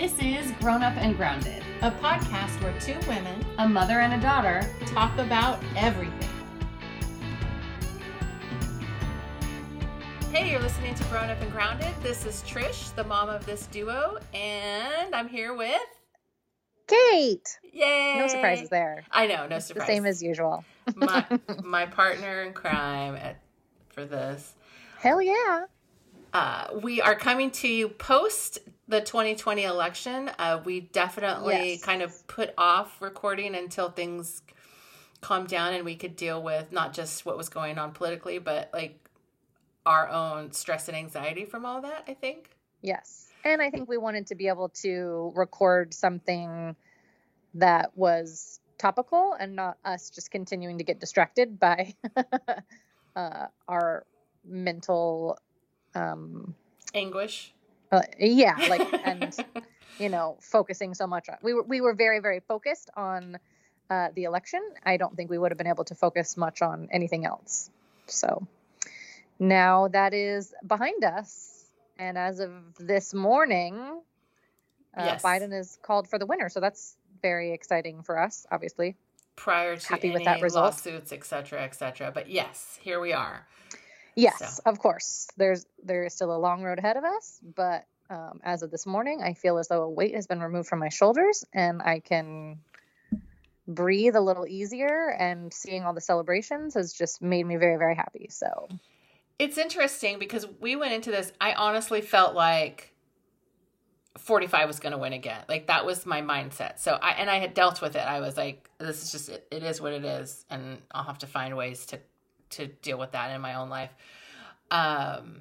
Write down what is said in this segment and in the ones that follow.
This is Grown Up and Grounded, a podcast where two women a mother and a daughter. talk about everything. Hey, you're listening to Grown Up and Grounded. This is Trish, the mom of this duo, and I'm here with Kate. Yay! No surprises there. I know, no surprises. The same as usual. my my partner in crime at, for this. Hell yeah. Uh, we are coming to you post the 2020 election. Uh, we definitely Yes. kind of put off recording until things calmed down and we could deal with not just what was going on politically, but like our own stress and anxiety from all that, I think. Yes. And I think we wanted to be able to record something that was topical and not us just continuing to get distracted by uh, our mental um Anguish. Uh, yeah like and you know focusing so much on we were we were very very focused on uh, the election i don't think we would have been able to focus much on anything else so now that is behind us and as of this morning uh, Yes. biden is called for the winner so that's very exciting for us obviously Prior to Happy any with that result. lawsuits, et cetera, et cetera. But yes, here we are. Yes So- of course there's there is still a long road ahead of us but um, as of this morning i feel as though a weight has been removed from my shoulders and i can breathe a little easier and seeing all the celebrations has just made me very very happy so It's interesting because we went into this. I honestly felt like 45 was going to win again. Like that was my mindset. So I and I had dealt with it. I was like, this is just it, it is what it is, and I'll have to find ways to to deal with that in my own life. Um,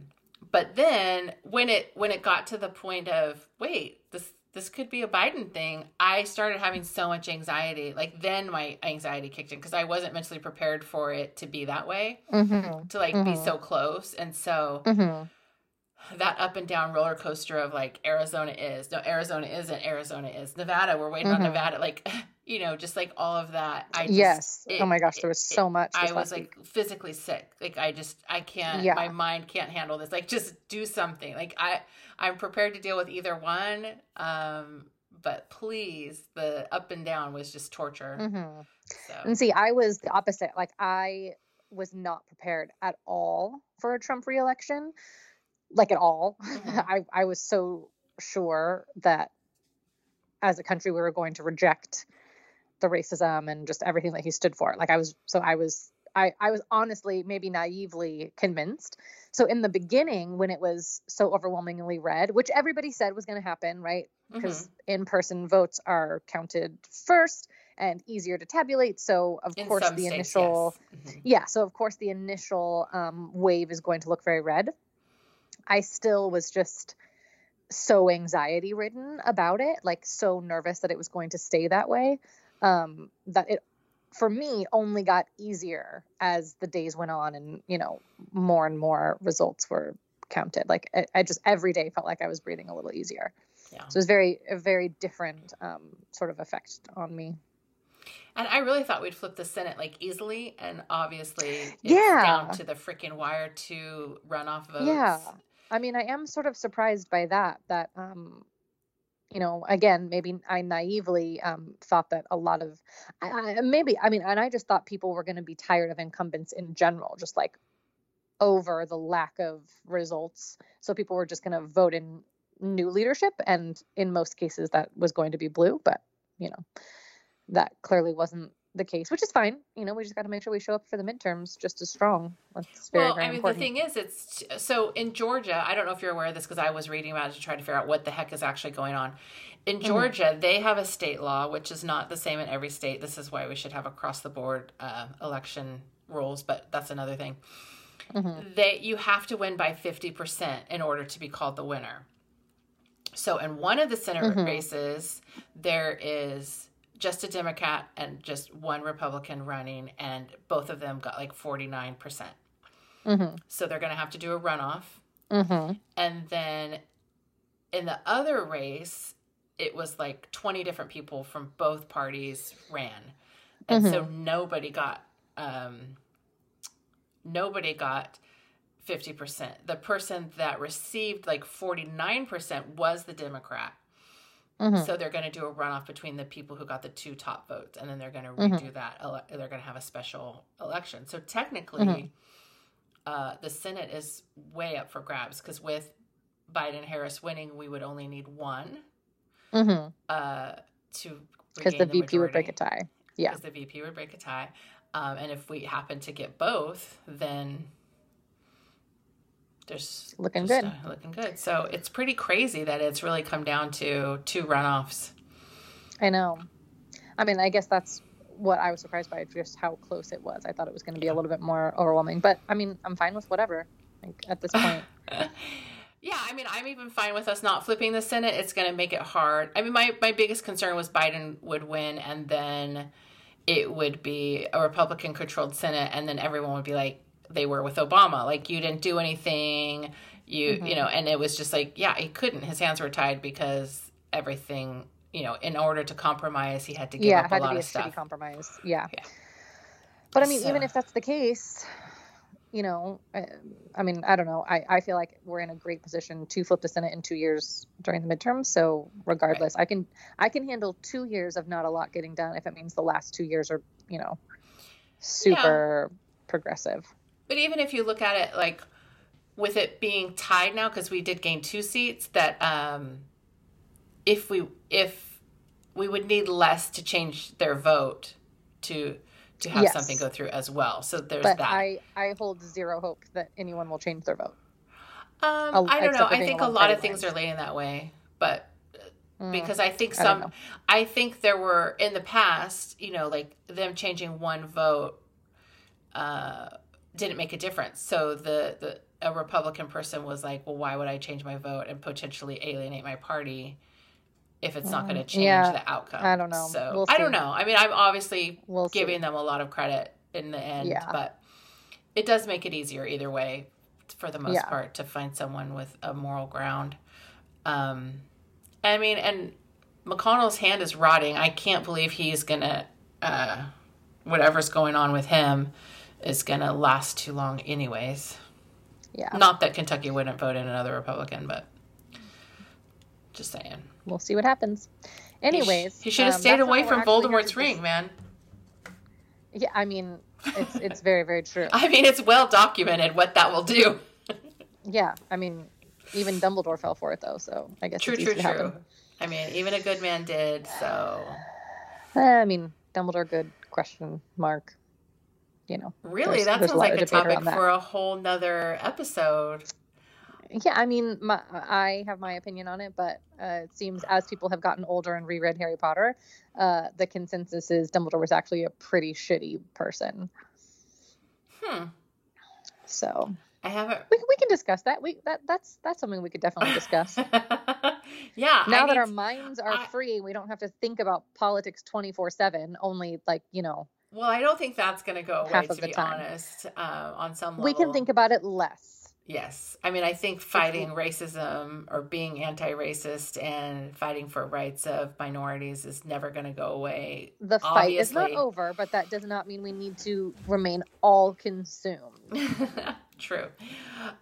but then when it when it got to the point of wait this this could be a Biden thing, I started having so much anxiety. Like then my anxiety kicked in because I wasn't mentally prepared for it to be that way mm-hmm. to like be Mhm. so close and so Mm-hmm. that up and down roller coaster of like Arizona is no Arizona isn't Arizona is Nevada we're waiting on Mhm. Nevada like you know just like all of that I just, yes it- oh my gosh there was it- so much I was last week. like physically sick like I just I can't Yeah. my mind can't handle this like just do something like I I'm prepared to deal with either one um but please the up and down was just torture mm-hmm. so And see, I was the opposite. Like I was not prepared at all for a Trump reelection. Like at all. Mhm. I, I was so sure that as a country we were going to reject the racism and just everything that he stood for. Like I was so I was I, I was honestly maybe naively convinced. So in the beginning, when it was so overwhelmingly red, which everybody said was going to happen, right? because mhm. in-person votes are counted first and easier to tabulate. So of in course the states, initial yes. Mhm. yeah, so of course the initial um, wave is going to look very red. I still was just so anxiety ridden about it, like so nervous that it was going to stay that way. Um, that it for me only got easier as the days went on and you know more and more results were counted like I, I just every day felt like i was breathing a little easier Yeah. so it was very a very different um, sort of effect on me And I really thought we'd flip the Senate like easily, and obviously it's Yeah. down to the freaking wire to runoff votes. Yeah. I mean, I am sort of surprised by that. That, um, you know, again, maybe I naively um, thought that a lot of, I, I, maybe, I mean, and I just thought people were going to be tired of incumbents in general, just like over the lack of results. So people were just going to vote in new leadership, and in most cases, that was going to be blue. But you know, that clearly wasn't the case, which is fine. You know, we just got to make sure we show up for the midterms just as strong. That's very, well, very I mean, important. the thing is, it's so in Georgia. I don't know if you're aware of this because I was reading about it to try to figure out what the heck is actually going on. In Mm-hmm. Georgia, they have a state law which is not the same in every state. This is why we should have across the board uh, election rules, but that's another thing. Mhm. They you have to win by fifty percent in order to be called the winner. So in one of the Senate Mhm. races, there is just a Democrat and just one Republican running, and both of them got like forty nine percent. hmm So they're going to have to do a runoff. hmm And then in the other race, it was like 20 different people from both parties ran. And so nobody got um nobody got 50%. The person that received like 49% was the Democrat. Mhm. So they're going to do a runoff between the people who got the two top votes, and then they're going to Mhm. redo that. ele- They're going to have a special election. So technically, Mhm. uh, the Senate is way up for grabs because with Biden Harris winning, we would only need one Mhm. uh, to Because the regain VP would break a tie. Yeah. Because the VP would break a tie, um, and if we happen to get both, then there's Looking good. uh, looking good. So it's pretty crazy that it's really come down to two runoffs. I know. I mean, I guess that's what I was surprised by, just how close it was. I thought it was going to be a little bit more overwhelming, but I mean, I'm fine with whatever. Like at this point, Yeah, I mean, I'm even fine with us not flipping the Senate. It's going to make it hard. I mean, my, my biggest concern was Biden would win and then it would be a Republican controlled Senate and then everyone would be like they were with Obama. Like, you didn't do anything. You, Mhm. you know, and it was just like, yeah, he couldn't. His hands were tied because everything, you know, in order to compromise, he had to give yeah, up a had to lot be a of shitty stuff. compromise. Yeah. Yeah. But I mean, even if that's the case, you know, I, I mean, I don't know. I, I feel like we're in a great position to flip the Senate in two years during the midterms. So regardless, I can I can handle two years of not a lot getting done if it means the last two years are, you know, super progressive. But even if you look at it like with it being tied now, because we did gain two seats, that um, if we if we would need less to change their vote to to have Yes. something go through as well. So there's But that. I I hold zero hope that anyone will change their vote. um, I'll- don't know. I think a lot of things lines. are leaning that way, but Mm, because I think some, know. I, think there were in the past, you know, like them changing one vote uh, didn't make a difference. So the the a Republican person was like, well, why would I change my vote and potentially alienate my party if it's not going to Mm, change yeah, the outcome? I don't know. So We'll I don't know. I mean, I'm obviously we'll see. giving them a lot of credit in the end, Yeah. but it does make it easier either way for the most Yeah. part to find someone with a moral ground. Um, I mean, and McConnell's hand is rotting. I can't believe he's gonna, uh, whatever's going on with him is gonna last too long, anyways. Yeah, Not that Kentucky wouldn't vote in another Republican, but just saying. we'll see what happens. Anyways, he, should have um, stayed away from to Voldemort's ring, man. Yeah, I mean, it's it's very very true. I mean, it's well documented what that will do. Yeah, I mean, even Dumbledore fell for it though, so I guess True, true, true. happen. I mean, even a good man did. So, I mean, Dumbledore good question mark. You know, really, that a sounds lot like a topic for a whole nother episode. yeah, I mean, my, I have my opinion on it, but uh, it seems as people have gotten older and reread Harry Potter, uh, the consensus is Dumbledore was actually a pretty shitty person. Hmm. So I haven't. we we can discuss that. We that that's that's something we could definitely discuss. yeah. I now that our minds are I- free, we don't have to think about politics twenty four seven. Only like you know, well, I don't think that's going to go away. Half To the be time. honest, um, on some level, we can think about it less. Yes. I mean, I think fighting racism or being anti racist and fighting for rights of minorities is never going to go away. The fight is not over, but that does not mean we need to remain all consumed. True.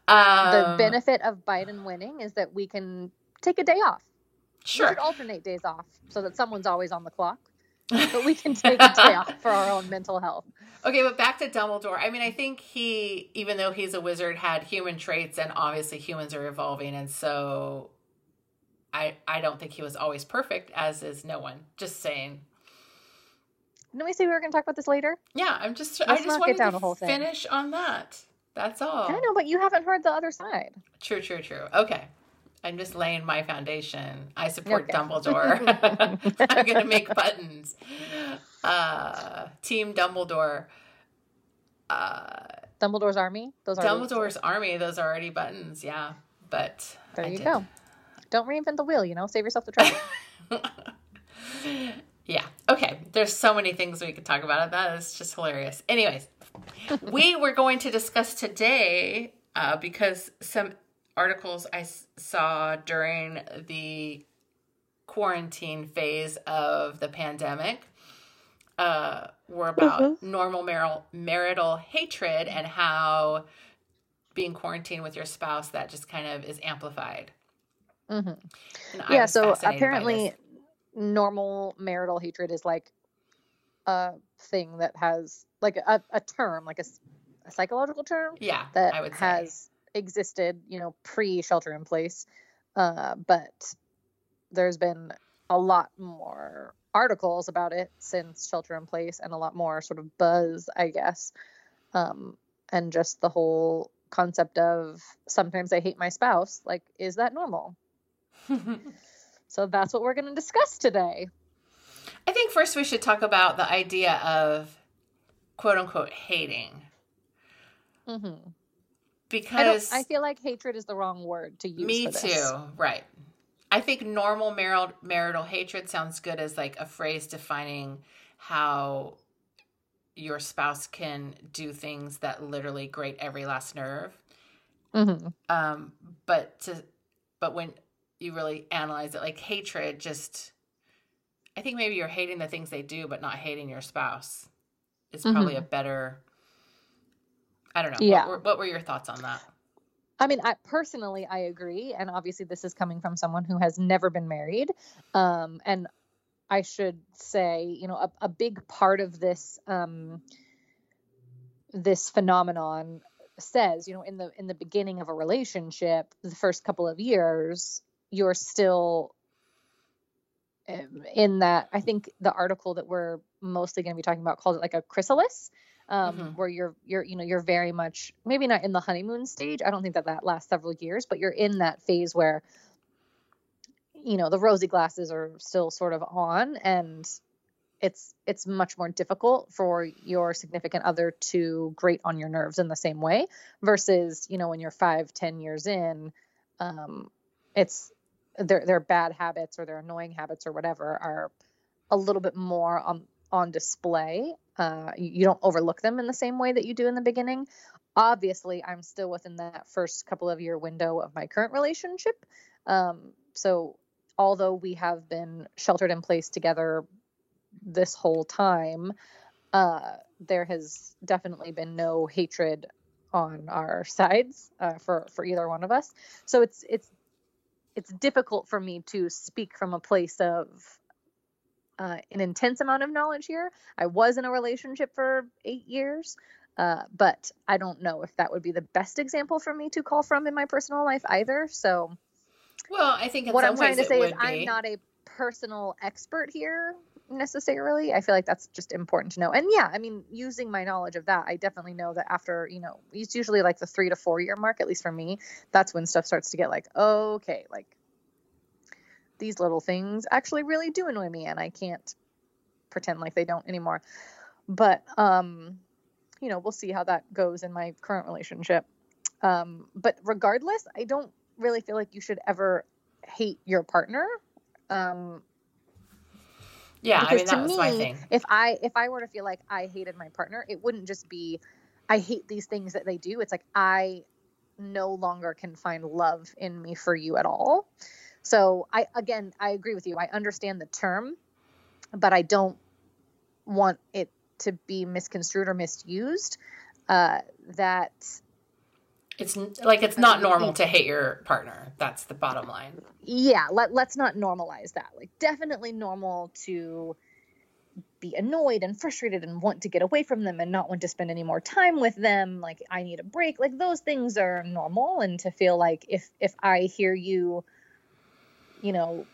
the Um, benefit of Biden winning is that we can take a day off. We Sure. should alternate days off so that someone's always on the clock. But we can take a day off for our own mental health. Okay, but back to Dumbledore. I mean, I think he, even though he's a wizard, had human traits, and obviously humans are evolving, and so I, I don't think he was always perfect, as is no one. Just saying. Didn't we say we were going to talk about this later? Yeah, I'm just, I Let's just not wanted down to the whole thing. finish on that. That's all. I know, but you haven't heard the other side. True, true, true. Okay. I'm just laying my foundation. I support Okay. Dumbledore. I'm going to make buttons. Uh, Team Dumbledore. Uh, Dumbledore's army. Those are Dumbledore's army, those are already buttons. Yeah. But There I you did- go. Don't reinvent the wheel. You know, save yourself the trouble. yeah. Okay. There's so many things we could talk about. That is just hilarious. Anyways, we were going to discuss today uh, because some articles I s- saw during the quarantine phase of the pandemic uh, were about normal marital, marital hatred and how being quarantined with your spouse that just kind of is amplified. hmm Yeah. So apparently, normal marital hatred is like a thing that has like a, a term, like a, a psychological term Yeah, that I would say. has existed, you know, pre shelter in place. Uh, but there's been a lot more articles about it since shelter in place and a lot more sort of buzz, I guess. Um, and just the whole concept of sometimes I hate my spouse. Like, is that normal? So that's what we're going to discuss today. I think first we should talk about the idea of quote unquote hating. hmm don't. Because I feel like hatred is the wrong word to use. me for this. too, right. I think normal marital, marital hatred sounds good as like a phrase defining how your spouse can do things that literally grate every last nerve. Mhm. Um, but to, but when you really analyze it, like hatred, just I think maybe you're hating the things they do, but not hating your spouse. Is probably a better. I don't know. Yeah. What, were, what were your thoughts on that? I mean, I personally I agree, and obviously this is coming from someone who has never been married. Um, and I should say, you know, a, a big part of this um, this phenomenon says, you know, in the in the beginning of a relationship, the first couple of years, you're still um, in that. I think the article that we're mostly going to be talking about called it like a chrysalis um, Mhm. where you're you're you know you're very much maybe not in the honeymoon stage. I don't think that that lasts several years, but you're in that phase where you know the rosy glasses are still sort of on, and it's it's much more difficult for your significant other to grate on your nerves in the same way versus you know when you're five ten years in, um, it's their their bad habits or their annoying habits or whatever are a little bit more on on display. Uh, you, don't overlook them in the same way that you do in the beginning. Obviously, I'm still within that first couple of year window of my current relationship. Um, so, although we have been sheltered in place together this whole time, uh, there has definitely been no hatred on our sides uh, for for either one of us. So it's it's it's difficult for me to speak from a place of uh, an intense amount of knowledge here. I was in a relationship for eight years, uh, but I don't know if that would be the best example for me to call from in my personal life either. So, Well, I think in what I'm trying to say is, would I'm not a personal expert here necessarily. I feel like that's just important to know. And yeah, I mean, using my knowledge of that, I definitely know that after, you know, it's usually like the three to four year mark, at least for me, that's when stuff starts to get like, okay, like these little things actually really do annoy me and I can't pretend like they don't anymore. But um, you know, we'll see how that goes in my current relationship. Um, but regardless, I don't really feel like you should ever hate your partner. Um, yeah, I because mean to that was my me, thing. if I if I were to feel like I hated my partner, it wouldn't just be I hate these things that they do. It's like I no longer can find love in me for you at all. So I again I agree with you. I understand the term, but I don't want it to be misconstrued or misused. Uh, that It's like it's not normal to hate your partner. That's the bottom line. yeah let, let's not normalize that like definitely normal to be annoyed and frustrated and want to get away from them and not want to spend any more time with them like i need a break like those things are normal and to feel like if if i hear you you know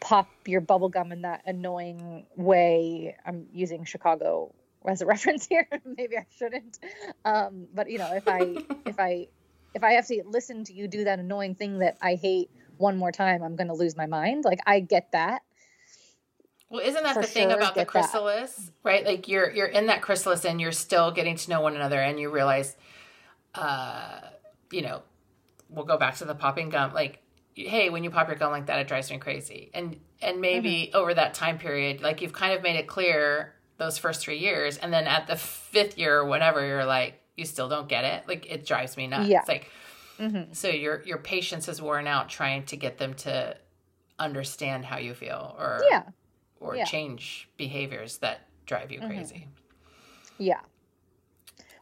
pop your bubble gum in that annoying way i'm using chicago as a reference here maybe i shouldn't um but you know if i if i if i have to listen to you do that annoying thing that i hate one more time i'm going to lose my mind like i get that Well, isn't that For the thing sure, about the get that. chrysalis, right? Like you're you're in that chrysalis and you're still getting to know one another, and you realize, uh, you know, we'll go back to the popping gum. Like, hey, when you pop your gum like that, it drives me crazy. And and maybe Mm-hmm. over that time period, like you've kind of made it clear those first three years, and then at the fifth year or whatever, you're like, you still don't get it. Like it drives me nuts. Yeah. Like hmm so your your patience is worn out trying to get them to understand how you feel or yeah or Yeah. change behaviors that drive you Mhm. crazy. Yeah.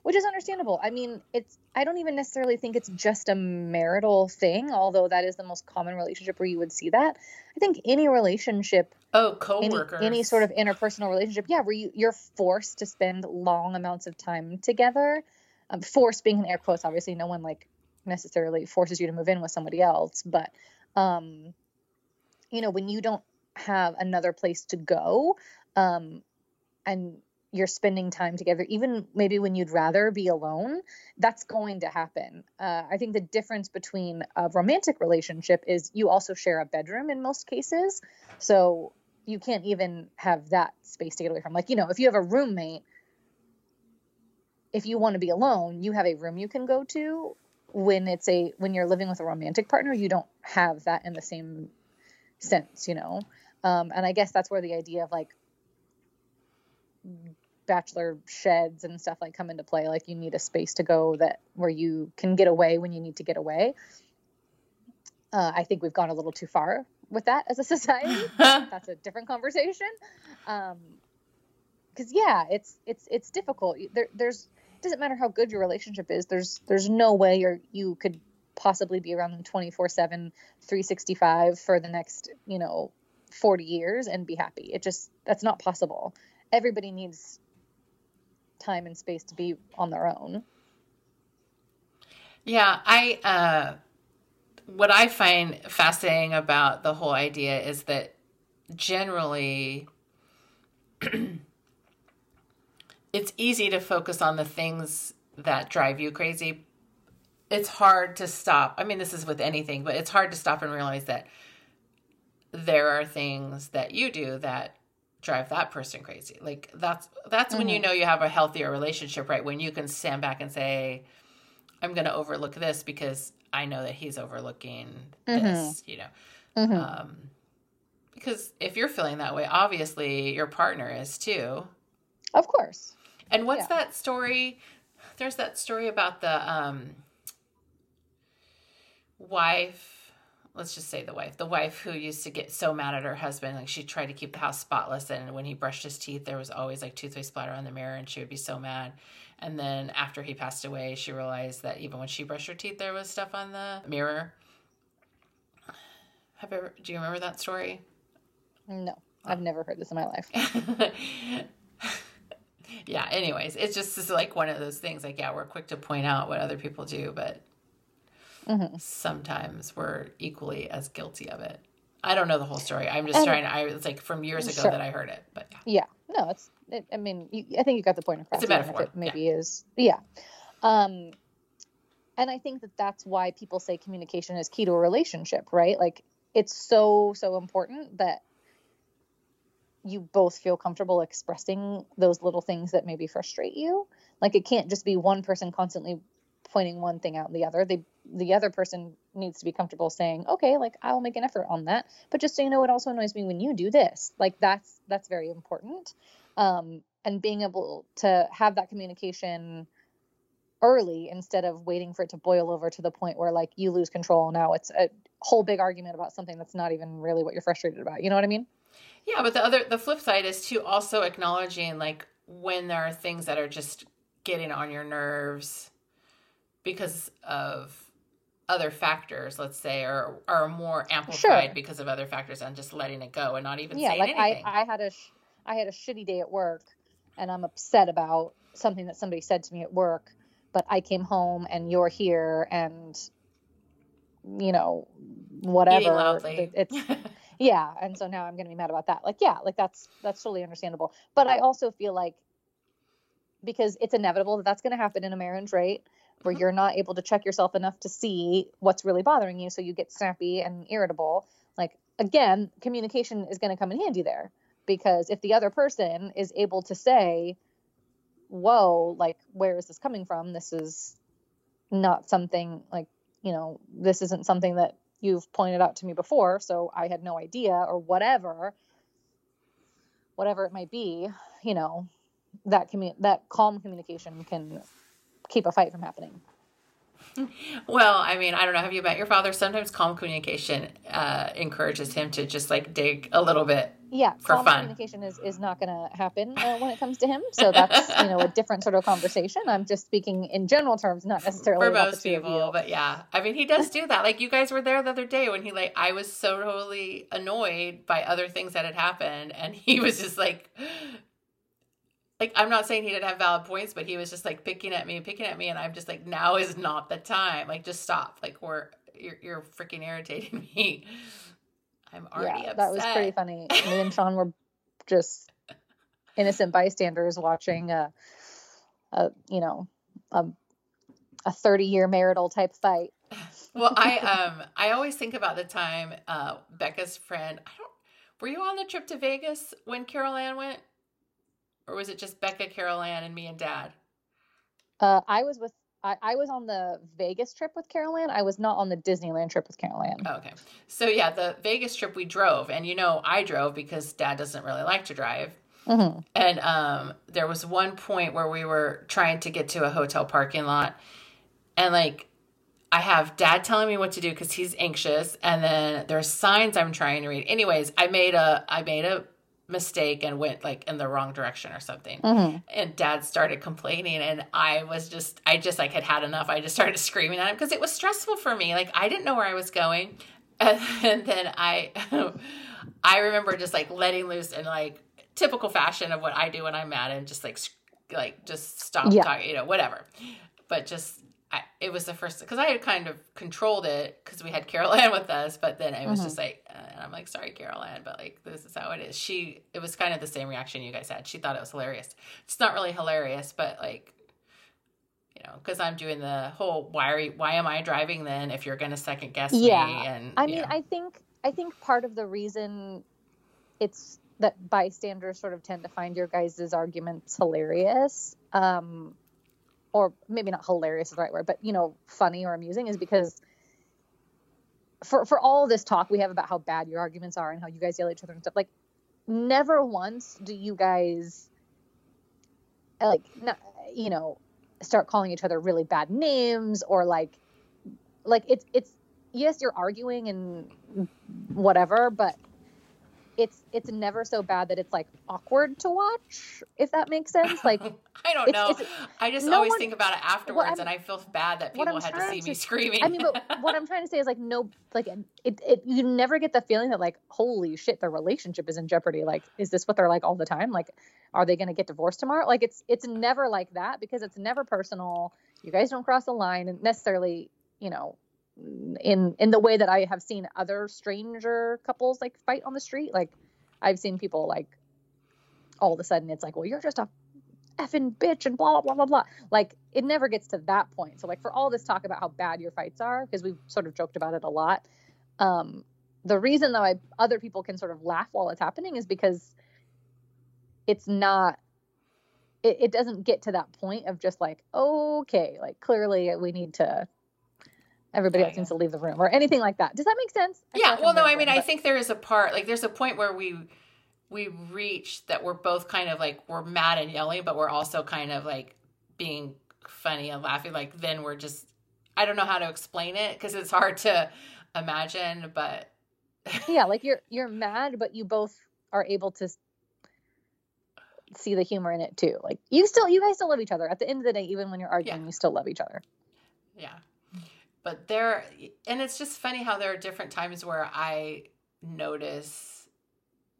Which is understandable. I mean, it's I don't even necessarily think it's just a marital thing, although that is the most common relationship where you would see that. I think any relationship Oh, any, any sort of interpersonal relationship, yeah, where you, you're forced to spend long amounts of time together. Um, forced being in air quotes, obviously, no one like necessarily forces you to move in with somebody else, but um, you know, when you don't have another place to go, um, and you're spending time together, even maybe when you'd rather be alone, that's going to happen. Uh, I think the difference between a romantic relationship is you also share a bedroom in most cases. So you can't even have that space to get away from. Like, you know, if you have a roommate, if you want to be alone, you have a room you can go to. When it's a when you're living with a romantic partner, you don't have that in the same sense, you know. Um, and I guess that's where the idea of like bachelor sheds and stuff like come into play. Like you need a space to go that where you can get away when you need to get away. Uh, I think we've gone a little too far with that as a society. That's a different conversation. Um, because yeah, it's it's it's difficult. There, there's it doesn't matter how good your relationship is. There's there's no way you you could possibly be around them 24 7 365 for the next you know 40 years and be happy it just that's not possible everybody needs time and space to be on their own Yeah, I uh what I find fascinating about the whole idea is that generally it's easy to focus on the things that drive you crazy. It's hard to stop. I mean, this is with anything, but it's hard to stop and realize that there are things that you do that drive that person crazy. Like that's that's when you know you have a healthier relationship, right? When you can stand back and say, I'm going to overlook this because I know that he's overlooking this, you know. Um, because if you're feeling that way, obviously your partner is too. of course And what's Yeah. that story? There's that story about the um, wife. Let's just say the wife. The wife who used to get so mad at her husband, like she tried to keep the house spotless, and when he brushed his teeth, there was always like toothpaste splatter on the mirror, and she would be so mad. And then after he passed away, she realized that even when she brushed her teeth, there was stuff on the mirror. Have you ever, do you remember that story? no i've never heard this in my life yeah anyways it's just it's like one of those things like yeah we're quick to point out what other people do but Mm-hmm. sometimes we're equally as guilty of it. I don't know the whole story. I'm just And- trying i it's like from years ago Sure. that i heard it but yeah. Yeah. No it's it, i mean you, i think you got the point across. It's a metaphor, it maybe is yeah. Um and i think that that's why people say communication is key to a relationship right? Like it's so so important that you both feel comfortable expressing those little things that maybe frustrate you. Like it can't just be one person constantly pointing one thing out and the other. They the other person needs to be comfortable saying okay like i'll make an effort on that. But just so you know it also annoys me when you do this. Like that's that's very important. Um and being able to have that communication early instead of waiting for it to boil over to the point where like you lose control now it's a whole big argument about something that's not even really what you're frustrated about. You know what i mean? Yeah but the other the flip side is to also acknowledging like when there are things that are just getting on your nerves because of other factors let's say or are more amplified Sure. because of other factors and just letting it go and not even yeah saying like i anything. I had a sh- i had a shitty day at work and i'm upset about something that somebody said to me at work but i came home and you're here and you know whatever. it's yeah and so now i'm gonna be mad about that. Like yeah like that's that's totally understandable. But i also feel like because it's inevitable that that's gonna happen in a marriage right where Mhm. you're not able to check yourself enough to see what's really bothering you so you get snappy and irritable like again communication is gonna come in handy there because if the other person is able to say whoa like where is this coming from this is not something like you know this isn't something that you've pointed out to me before so i had no idea or whatever whatever it might be you know that commu- that calm communication can keep a fight from happening Well, I mean, I don't know. Have you met your father? Sometimes calm communication uh, encourages him to just like dig a little bit yeah, for calm fun. communication is, is not going to happen uh, when it comes to him. So that's you know a different sort of conversation. I'm just speaking in general terms, not necessarily for about most the two of people but yeah i mean he does do that like you guys were there the other day when he like i was so totally annoyed by other things that had happened and he was just like like i'm not saying he didn't have valid points but he was just like picking at me and picking at me and i'm just like now is not the time. Like just stop. Like we're you're, you're freaking irritating me. I'm already yeah, upset that was pretty funny. Me and Sean were just innocent bystanders watching a, a you know, a a 30 year marital type fight. well i um i always think about the time uh becca's friend i don't were you on the trip to vegas when carol ann went or was it just becca carol ann and me and dad Uh, I was with. I, I was on the Vegas trip with Carol Ann. I was not on the Disneyland trip with Carol Ann. okay so yeah the vegas trip we drove and you know i drove because dad doesn't really like to drive hmm and um there was one point where we were trying to get to a hotel parking lot and like I have dad telling me what to do because he's anxious, and then there's signs I'm trying to read. Anyways, I made a I made a mistake and went like in the wrong direction or something. hmm And dad started complaining, and I was just I just like had had enough. I just started screaming at him because it was stressful for me. Like I didn't know where I was going, and, and then I I remember just like letting loose in like typical fashion of what I do when I'm mad and just like like just stop Yeah. talking, you know, whatever. But just I, it was the first because I had kind of controlled it because we had Carol Ann with us, but then it was Mhm. just like, uh, and I'm like, sorry, Carol Ann, but like this is how it is. She, it was kind of the same reaction you guys had. She thought it was hilarious. It's not really hilarious, but like, you know, because I'm doing the whole why are you, why am I driving then if you're gonna second guess Yeah. me? And I mean, know. I think I think part of the reason it's that bystanders sort of tend to find your guys' arguments hilarious, um, or maybe not hilarious is the right word, but you know, funny or amusing, is because for for all this talk we have about how bad your arguments are and how you guys yell at each other and stuff, like never once do you guys like not, you know start calling each other really bad names or like like it's it's yes you're arguing and whatever but it's it's never so bad that it's like awkward to watch if that makes sense like I don't it's- know. it's- I just no always one- think about it afterwards, and I feel bad that people had to see me screaming. I mean, but what I'm trying to say is like no, like it, it, you never get the feeling that like, holy shit, their relationship is in jeopardy. Like, is this what they're like all the time? Like, are they going to get divorced tomorrow? Like, it's it's never like that because it's never personal. You guys don't cross the line and necessarily, you know, in in the way that I have seen other stranger couples like fight on the street. Like, I've seen people like all of a sudden it's like, well, you're just a effing bitch and blah blah blah blah blah. Like it never gets to that point. So like for all this talk about how bad your fights are, because we've sort of joked about it a lot. Um, the reason though I other people can sort of laugh while it's happening is because it's not it, it doesn't get to that point of just like, okay, like clearly we need to everybody Yeah, else needs to leave the room or anything like that. Does that make sense? I yeah well no i mean i think there is a part like there's a point where we we reach that we're both kind of like we're mad and yelling but we're also kind of like being funny and laughing. Like then we're just i don't know how to explain it because it's hard to imagine but yeah like you're you're mad but you both are able to see the humor in it too. Like you still you guys still love each other. At the end of the day even when you're arguing Yeah. you still love each other. Yeah but there and it's just funny how there are different times where i notice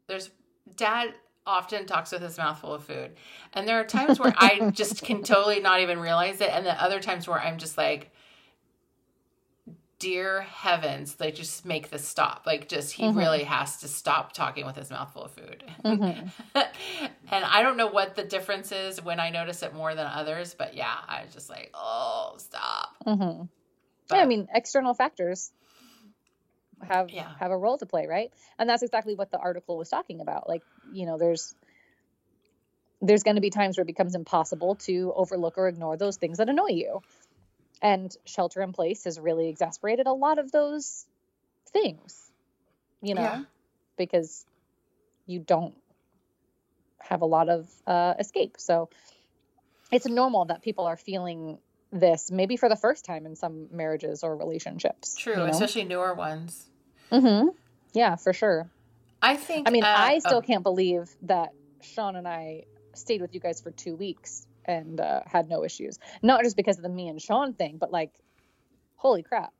there's dad often talks with his mouth full of food. And there are times where i just can totally not even realize it. And then other times where i'm just like dear heavens like just make this stop. Like just he Mhm. really has to stop talking with his mouth full of food. Mhm. and i don't know what the difference is when i notice it more than others but yeah i was just like oh stop hmm yeah i mean external factors have Yeah. have a role to play right? And that's exactly what the article was talking about. Like you know there's there's going to be times where it becomes impossible to overlook or ignore those things that annoy you. And shelter in place has really exasperated a lot of those things you know? Yeah. because you don't have a lot of uh, escape. So it's normal that people are feeling this maybe for the first time in some marriages or relationships True, you know? especially newer ones. Mm-hmm. Yeah, for sure. I think. I mean, uh, I still oh, can't believe that Sean and I stayed with you guys for two weeks and uh, had no issues. Not just because of the me and Sean thing, but like, holy crap,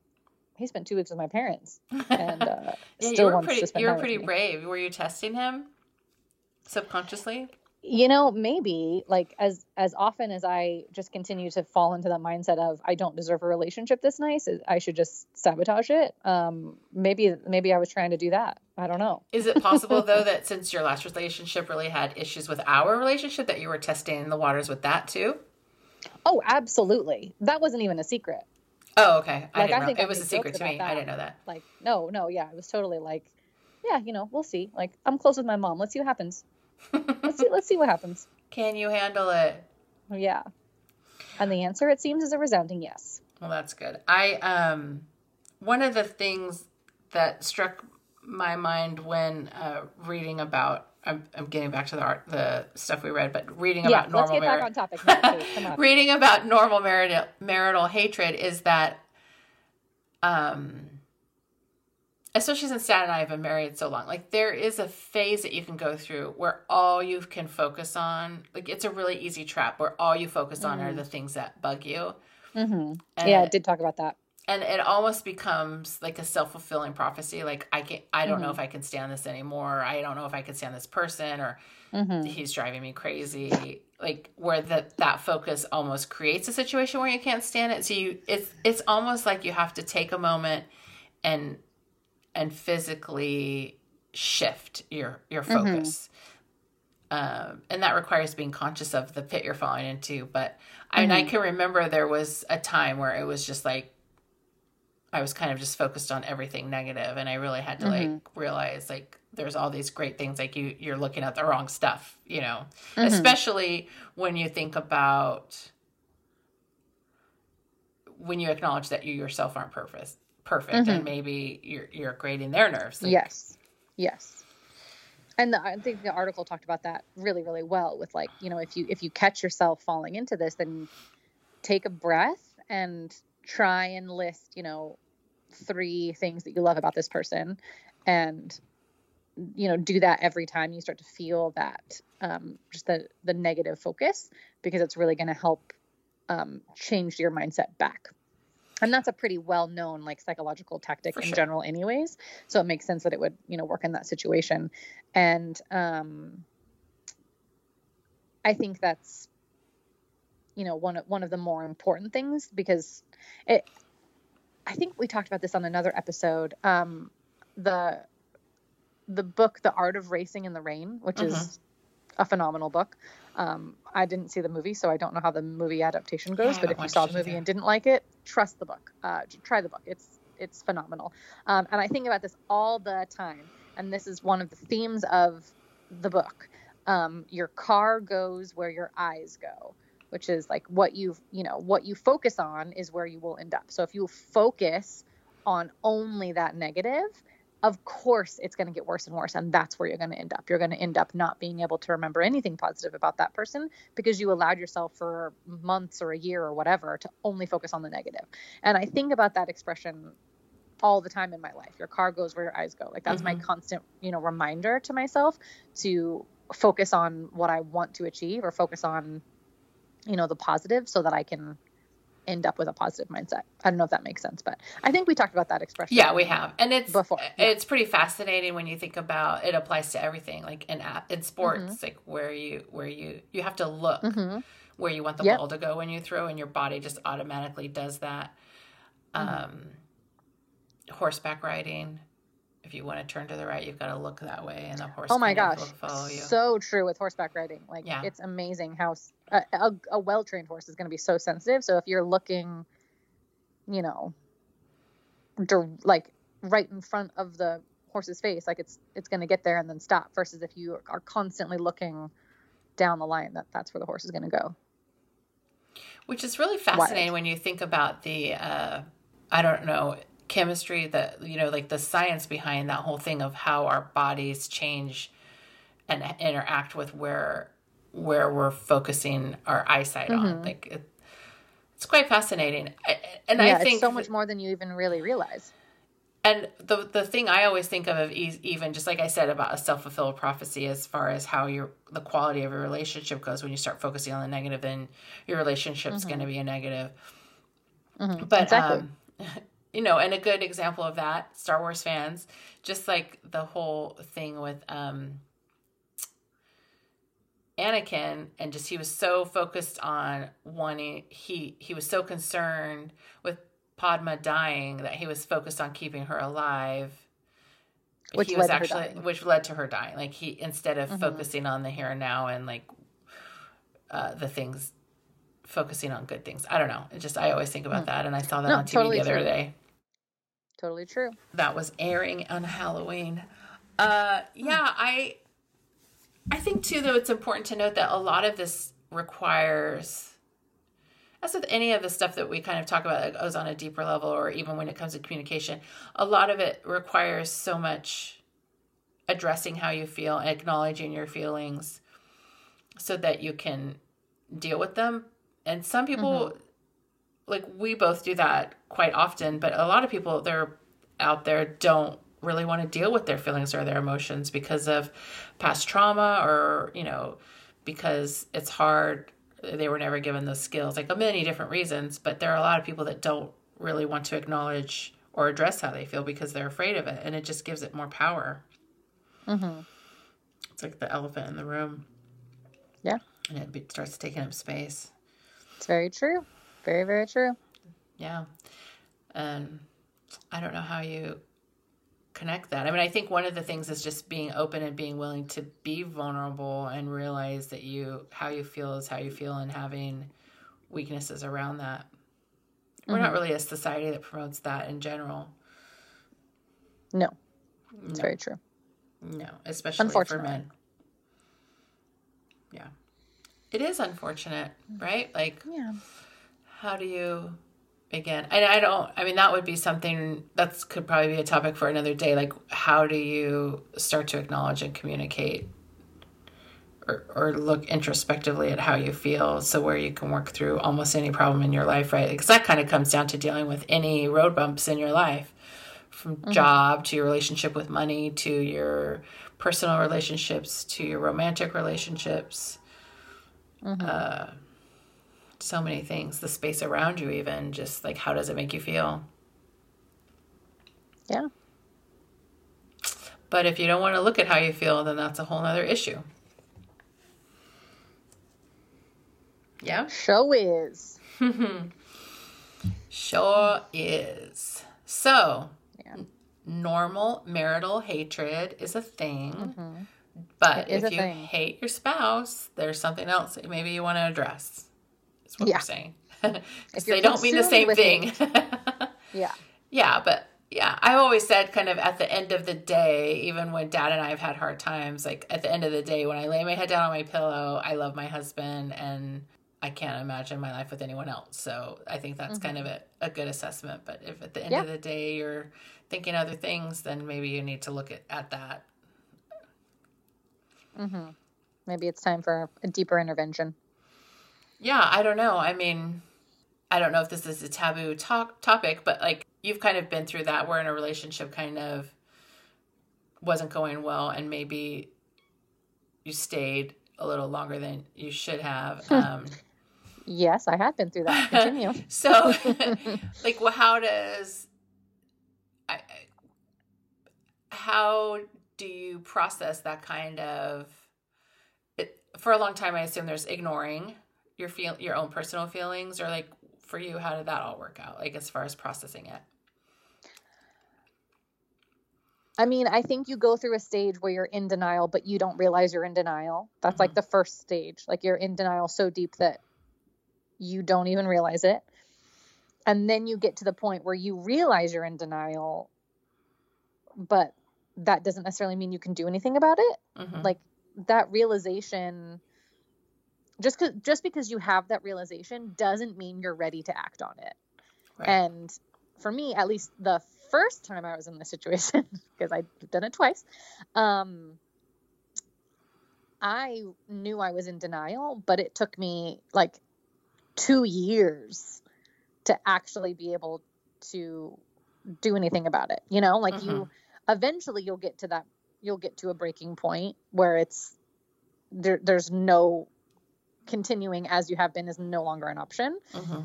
he spent two weeks with my parents and uh, yeah, still you were wants pretty. to spend You were pretty brave. Were you testing him subconsciously? You know maybe like as as often as i just continue to fall into that mindset of i don't deserve a relationship this nice i should just sabotage it um maybe maybe i was trying to do that i don't know Is it possible though that since your last relationship really had issues with our relationship, that you were testing the waters with that too? oh absolutely that wasn't even a secret Oh, okay. I Like, didn't I know. think It was a secret to me. about I didn't know that. like no no yeah it was totally like yeah you know we'll see like i'm close with my mom let's see what happens let's see let's see what happens. Can you handle it? yeah. And the answer it seems is a resounding yes. Well, that's good. I um one of the things that struck my mind when uh, reading about I'm, I'm getting back to the art the stuff we read, but reading yeah about let's normal get back on topic now, come on. Reading about normal marital marital hatred is that um especially since dad and i have been married so long like there is a phase that you can go through where all you can focus on like it's a really easy trap where all you focus on are the things that bug you. Hmm and, yeah i did talk about that. and it almost becomes like a self-fulfilling prophecy like i can i don't know Mm-hmm. if i can stand this anymore i don't know if i can stand this person or hmm he's driving me crazy like where that that focus almost creates a situation where you can't stand it. So you it's it's almost like you have to take a moment and and physically shift your your mm-hmm. focus. Um, and that requires being conscious of the pit you're falling into but i mean i mm-hmm. can remember there was a time where it was just like i was kind of just focused on everything negative and i really had to like mm-hmm. realize like there's all these great things like you you're looking at the wrong stuff you know? Especially when you think about when you acknowledge that you yourself aren't perfect perfect and maybe you're you're grading their nerves like, yes. Yes. And the, i think the article talked about that really really well with like you know if you if you catch yourself falling into this then take a breath and try and list you know three things that you love about this person and you know do that every time you start to feel that um, just the the negative focus because it's really going to help um, change your mindset back and that's a pretty well known like psychological tactic For in sure. general anyways. So it makes sense that it would you know work in that situation. And um i think that's you know one of one of the more important things because it i think we talked about this on another episode. Um the the book the art of racing in the rain which is a phenomenal book um i didn't see the movie so i don't know how the movie adaptation goes but if you saw the movie either. and didn't like it trust the book. Uh try the book. It's it's phenomenal. Um and i think about this all the time and this is one of the themes of the book. Um your car goes where your eyes go which is like what you you know what you focus on is where you will end up. So if you focus on only that negative of course it's going to get worse and worse and that's where you're going to end up. You're going to end up not being able to remember anything positive about that person because you allowed yourself for months or a year or whatever to only focus on the negative. and i think about that expression all the time in my life. Your car goes where your eyes go. Like that's my mm-hmm. constant you know reminder to myself to focus on what i want to achieve or focus on you know the positive so that i can end up with a positive mindset i don't know if that makes sense but i think we talked about that expression Yeah, we have, and it's Before, yeah. it's pretty fascinating when you think about it. Applies to everything, like in in sports, like where you where you you have to look Mhm. where you want the Yep. ball to go when you throw, and your body just automatically does that. Mm-hmm. Um, horseback riding, if you want to turn to the right, you've got to look that way, and the horse. Oh my gosh, will follow you. so true with horseback riding. Like Yeah. it's amazing how a, a, a well-trained horse is going to be so sensitive. So if you're looking, you know, dir- like right in front of the horse's face, like it's it's going to get there and then stop. Versus if you are constantly looking down the line, that that's where the horse is going to go. Which is really fascinating when you think about the, uh, I don't know, chemistry that, you know, like the science behind that whole thing of how our bodies change and interact with where where we're focusing our eyesight on. Like it, it's quite fascinating. I, and yeah, I think it's so much more than you even really realize. and the the thing I always think of, even just like I said about a self fulfilled prophecy, as far as how your the quality of your relationship goes, when you start focusing on the negative, then your relationship's Mhm. going to be a negative. Mhm, But exactly. um, you know, and a good example of that, Star Wars fans, just like the whole thing with um Anakin and just he was so focused on wanting he he was so concerned with Padmé dying that he was focused on keeping her alive. Which he led was to her actually dying. which led to her dying. Like he instead of Mhm. focusing on the here and now and like uh the things focusing on good things. I don't know. It just I always think about Mm. that and I saw that No, on TV totally the other true. day totally true. that was airing on Halloween. Uh, yeah, I I think too though it's important to note that a lot of this requires as with any of the stuff that we kind of talk about oh, that goes on a deeper level or even when it comes to communication, a lot of it requires so much addressing how you feel, acknowledging your feelings so that you can deal with them. And some people mm-hmm. like we both do that quite often, but a lot of people they're out there don't really want to deal with their feelings or their emotions because of past trauma or, you know, because it's hard they were never given those skills like a many different reasons but there are a lot of people that don't really want to acknowledge or address how they feel because they're afraid of it and it just gives it more power hmm it's like the elephant in the room Yeah. and it starts taking up space It's very true. Very, very true. Yeah. And I don't know how you connect that. I mean, I think one of the things is just being open and being willing to be vulnerable and realize that you how you feel is how you feel and having weaknesses around that. We're not Mhm. really a society that promotes that in general. No, it's No, very true. no, especially for men. Yeah. It is unfortunate, right? Like Yeah. how do you again and i don't i mean that would be something that's could probably be a topic for another day like how do you start to acknowledge and communicate or, or look introspectively at how you feel so where you can work through almost any problem in your life right? Because that kind of comes down to dealing with any road bumps in your life from job to your relationship with money to your personal relationships to your romantic relationships. Mhm. uh, so many things the space around you even just like how does it make you feel Yeah. but if you don't want to look at how you feel then that's a whole other issue yeah Show is. sure is so Yeah. normal marital hatred is a thing hmm but if you thing. hate your spouse there's something else that maybe you want to address is what Yeah. we're saying 'Cause If you're they don't mean the same thing Yeah. Yeah, but yeah, I've always said kind of at the end of the day, even when dad and I have had hard times, like at the end of the day, when I lay my head down on my pillow, I love my husband and I can't imagine my life with anyone else. So I think that's kind of a, a good assessment. But if at the end Yeah. of the day you're thinking other things, then maybe you need to look at, at that. hmm Maybe it's time for a deeper intervention. Yeah, I don't know. I mean, I don't know if this is a taboo talk topic, but like you've kind of been through that where in a relationship kind of wasn't going well and maybe you stayed a little longer than you should have. Um Yes, I have been through that. Continue. so like well, how does I I- how do you process that kind of it, for a long time I assume there's ignoring your feel your own personal feelings or like for you how did that all work out like as far as processing it I mean, I think you go through a stage where you're in denial, but you don't realize you're in denial. That's like the first stage. Like you're in denial so deep that you don't even realize it. And then you get to the point where you realize you're in denial, but that doesn't necessarily mean you can do anything about it. Mhm. Like that realization just cause, just because you have that realization doesn't mean you're ready to act on it. Right. And for me, at least the first time I was in this situation, because I've done it twice, um, I knew I was in denial, but it took me like two years to actually be able to do anything about it. You know, like Mhm. you eventually you'll get to that you'll get to a breaking point where it's there there's no continuing as you have been is no longer an option. hmm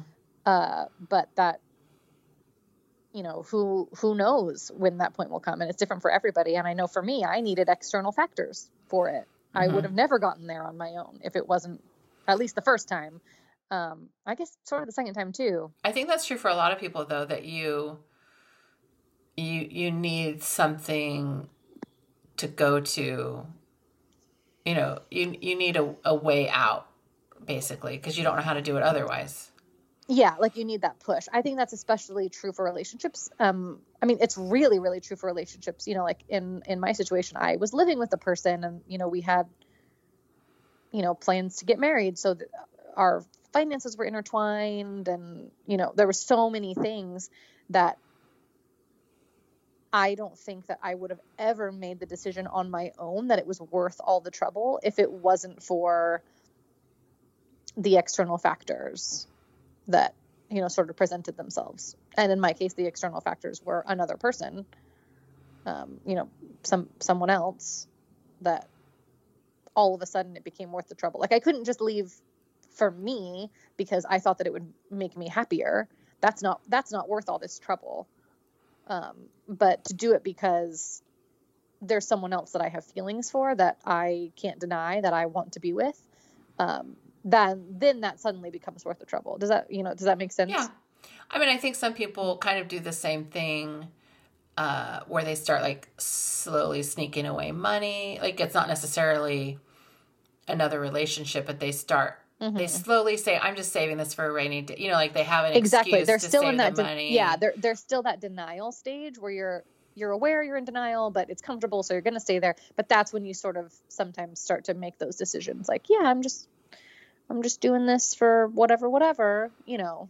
Uh but that you know, who who knows when that point will come and it's different for everybody and I know for me I needed external factors for it. I Mhm. would have never gotten there on my own if it wasn't at least the first time. Um I guess sort of the second time too. I think that's true for a lot of people though that you you you need something to go to you know you you need a, a way out basically because you don't know how to do it otherwise. Yeah like you need that push. I think that's especially true for relationships. Um i mean it's really really true for relationships you know like in in my situation i was living with a person and you know we had you know plans to get married so that our finances were intertwined and you know there were so many things that I don't think that I would have ever made the decision on my own that it was worth all the trouble if it wasn't for the external factors that you know sort of presented themselves. And in my case the external factors were another person um, you know some someone else that all of a sudden it became worth the trouble. Like i couldn't just leave for me because i thought that it would make me happier. That's not that's not worth all this trouble. Um, but to do it because there's someone else that i have feelings for that i can't deny that i want to be with um, then then that suddenly becomes worth the trouble. Does that you know does that make sense? Yeah. I mean i think some people kind of do the same thing uh, where they start like slowly sneaking away money. Like it's not necessarily another relationship but they start Mhm. they slowly say i'm just saving this for a rainy day. You know like they have an exactly. excuse they're still in that de- money. yeah they're they're still that denial stage where you're you're aware you're in denial but it's comfortable so you're going to stay there. But that's when you sort of sometimes start to make those decisions like yeah i'm just i'm just doing this for whatever whatever you know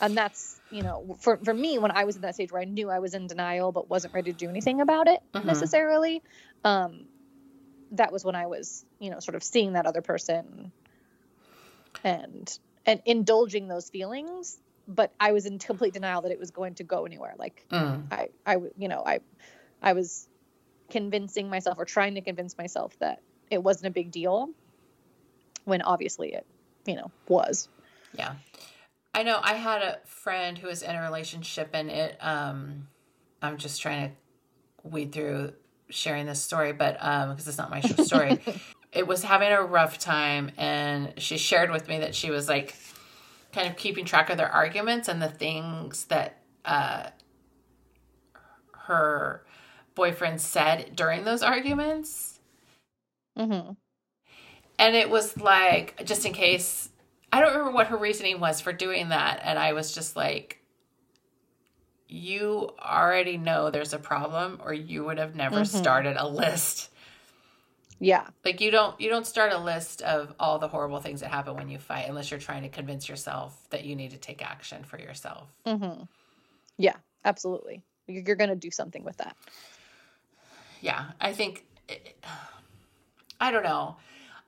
and that's you know for for me when i was in that stage where i knew i was in denial but wasn't ready to do anything about it Mhm. necessarily um that was when i was you know sort of seeing that other person and and indulging those feelings but i was in complete denial that it was going to go anywhere like Mm. I, you know i i was convincing myself or trying to convince myself that it wasn't a big deal when obviously it you know was Yeah. I know I had a friend who was in a relationship and it um I'm just trying to weed through sharing this story but um because it's not my story. it was having a rough time and she shared with me that she was like kind of keeping track of their arguments and the things that uh her boyfriend said during those arguments mm-hmm. And it was like just in case i don't remember what her reasoning was for doing that. And i was just like you already know there's a problem or you would have never Mhm. started a list. Yeah. Like you don't you don't start a list of all the horrible things that happen when you fight unless you're trying to convince yourself that you need to take action for yourself. Mm-hmm. yeah absolutely. You're, gonna do something with that. Yeah i think i don't know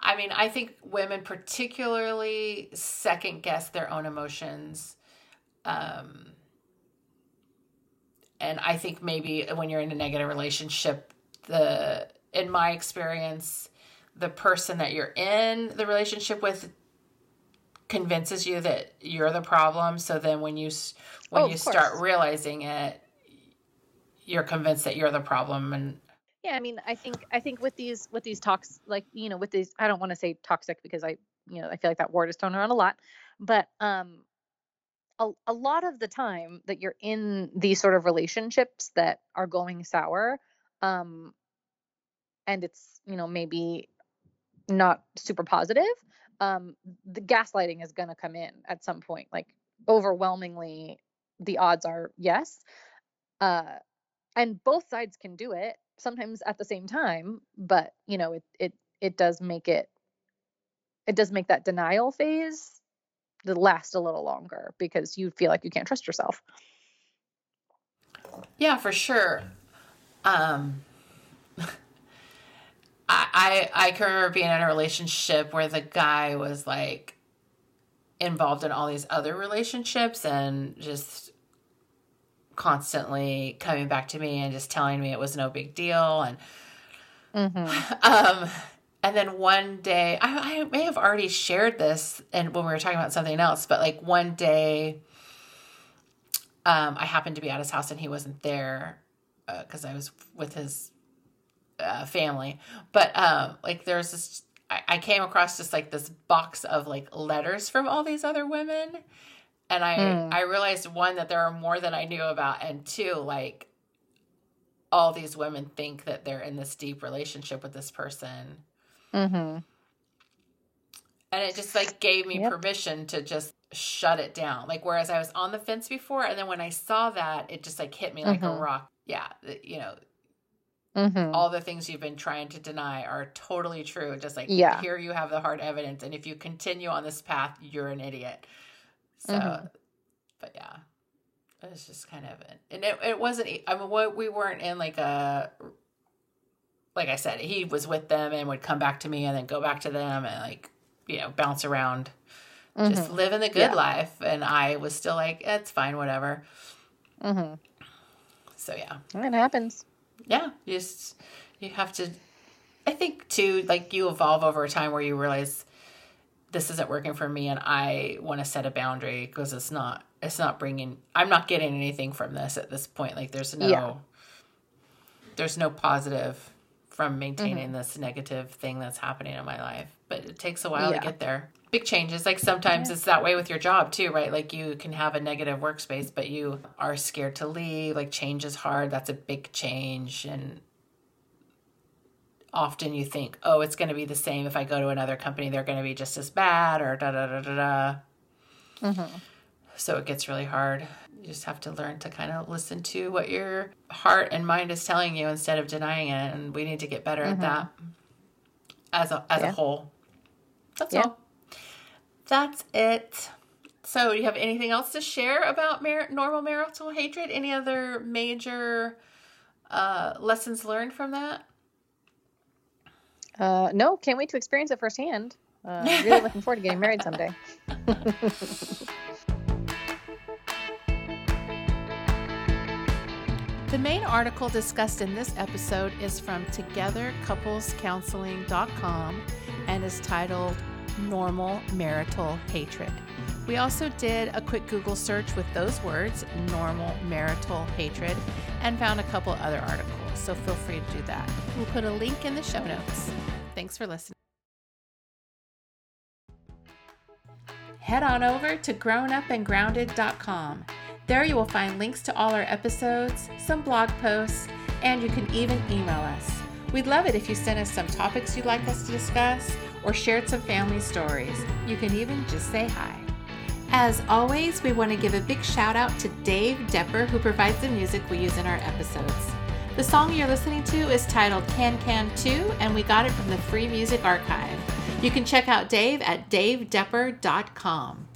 i mean i think women particularly second guess their own emotions um and i think maybe when you're in a negative relationship the in my experience the person that you're in the relationship with convinces you that you're the problem. So then when you when Oh, you start realizing it you're convinced that you're the problem and yeah i mean i think i think with these with these talks like you know with these i don't want to say toxic because i you know i feel like that word is thrown around a lot but um a, a lot of the time that you're in these sort of relationships that are going sour um and it's you know maybe not super positive um the gaslighting is going to come in at some point like overwhelmingly the odds are yes uh and both sides can do it sometimes at the same time but you know it it it does make it it does make that denial phase last a little longer because you feel like you can't trust yourself Yeah, for sure. Um, I, I I can remember being in a relationship where the guy was like involved in all these other relationships and just constantly coming back to me and just telling me it was no big deal. And Mm-hmm. um and then one day I, I may have already shared this and when we were talking about something else but like one day um i happened to be at his house and he wasn't there because i was with his uh, family. But um like there's this I, I came across just like this box of like letters from all these other women and i Mm. i realized one that there are more than i knew about and two like all these women think that they're in this deep relationship with this person Mm-hmm. and it just like gave me Yep. permission to just shut it down like whereas i was on the fence before and then when i saw that it just like hit me like a Mhm. rock yeah you know Mm-hmm. all the things you've been trying to deny are totally true just like Yeah. here you have the hard evidence and if you continue on this path you're an idiot so Mhm. but yeah it was just kind of an, and it, it wasn't I mean what we weren't in like a like i said he was with them and would come back to me and then go back to them and like you know bounce around just living the good Mm-hmm. Yeah. life and i was still like it's fine whatever Mm-hmm. so yeah It happens. yeah you just you have to i think too like you evolve over time where you realize this isn't working for me and i want to set a boundary because it's not it's not bringing i'm not getting anything from this at this point like there's no Yeah. there's no positive from maintaining mm-hmm. this negative thing that's happening in my life but it takes a while Yeah. to get there big changes like sometimes it's that way with your job too right like you can have a negative workspace but you are scared to leave like change is hard that's a big change and often you think oh it's going to be the same if i go to another company they're going to be just as bad or da da da da da. Mm-hmm. so it gets really hard. You just have to learn to kind of listen to what your heart and mind is telling you instead of denying it and we need to get better at that as a as a whole. That's Yeah. all. That's it. So do you have anything else to share about mar- normal marital hatred? Any other major uh, lessons learned from that Uh, no, can't wait to experience it firsthand. Uh, really looking forward to getting married someday. The main article discussed in this episode is from togethercouplescounseling.com and is titled Normal Marital Hatred. We also did a quick Google search with those words, normal marital hatred, and found a couple other articles. So feel free to do that. We'll put a link in the show notes. Thanks for listening. Head on over to grownupandgrounded.com. There you will find links to all our episodes, some blog posts, and you can even email us. We'd love it if you sent us some topics you'd like us to discuss or shared some family stories. You can even just say hi. As always, we want to give a big shout out to Dave Depper, who provides the music we use in our episodes. The song you're listening to is titled Can Can 2, and we got it from the Free Music Archive. You can check out Dave at davedepper.com.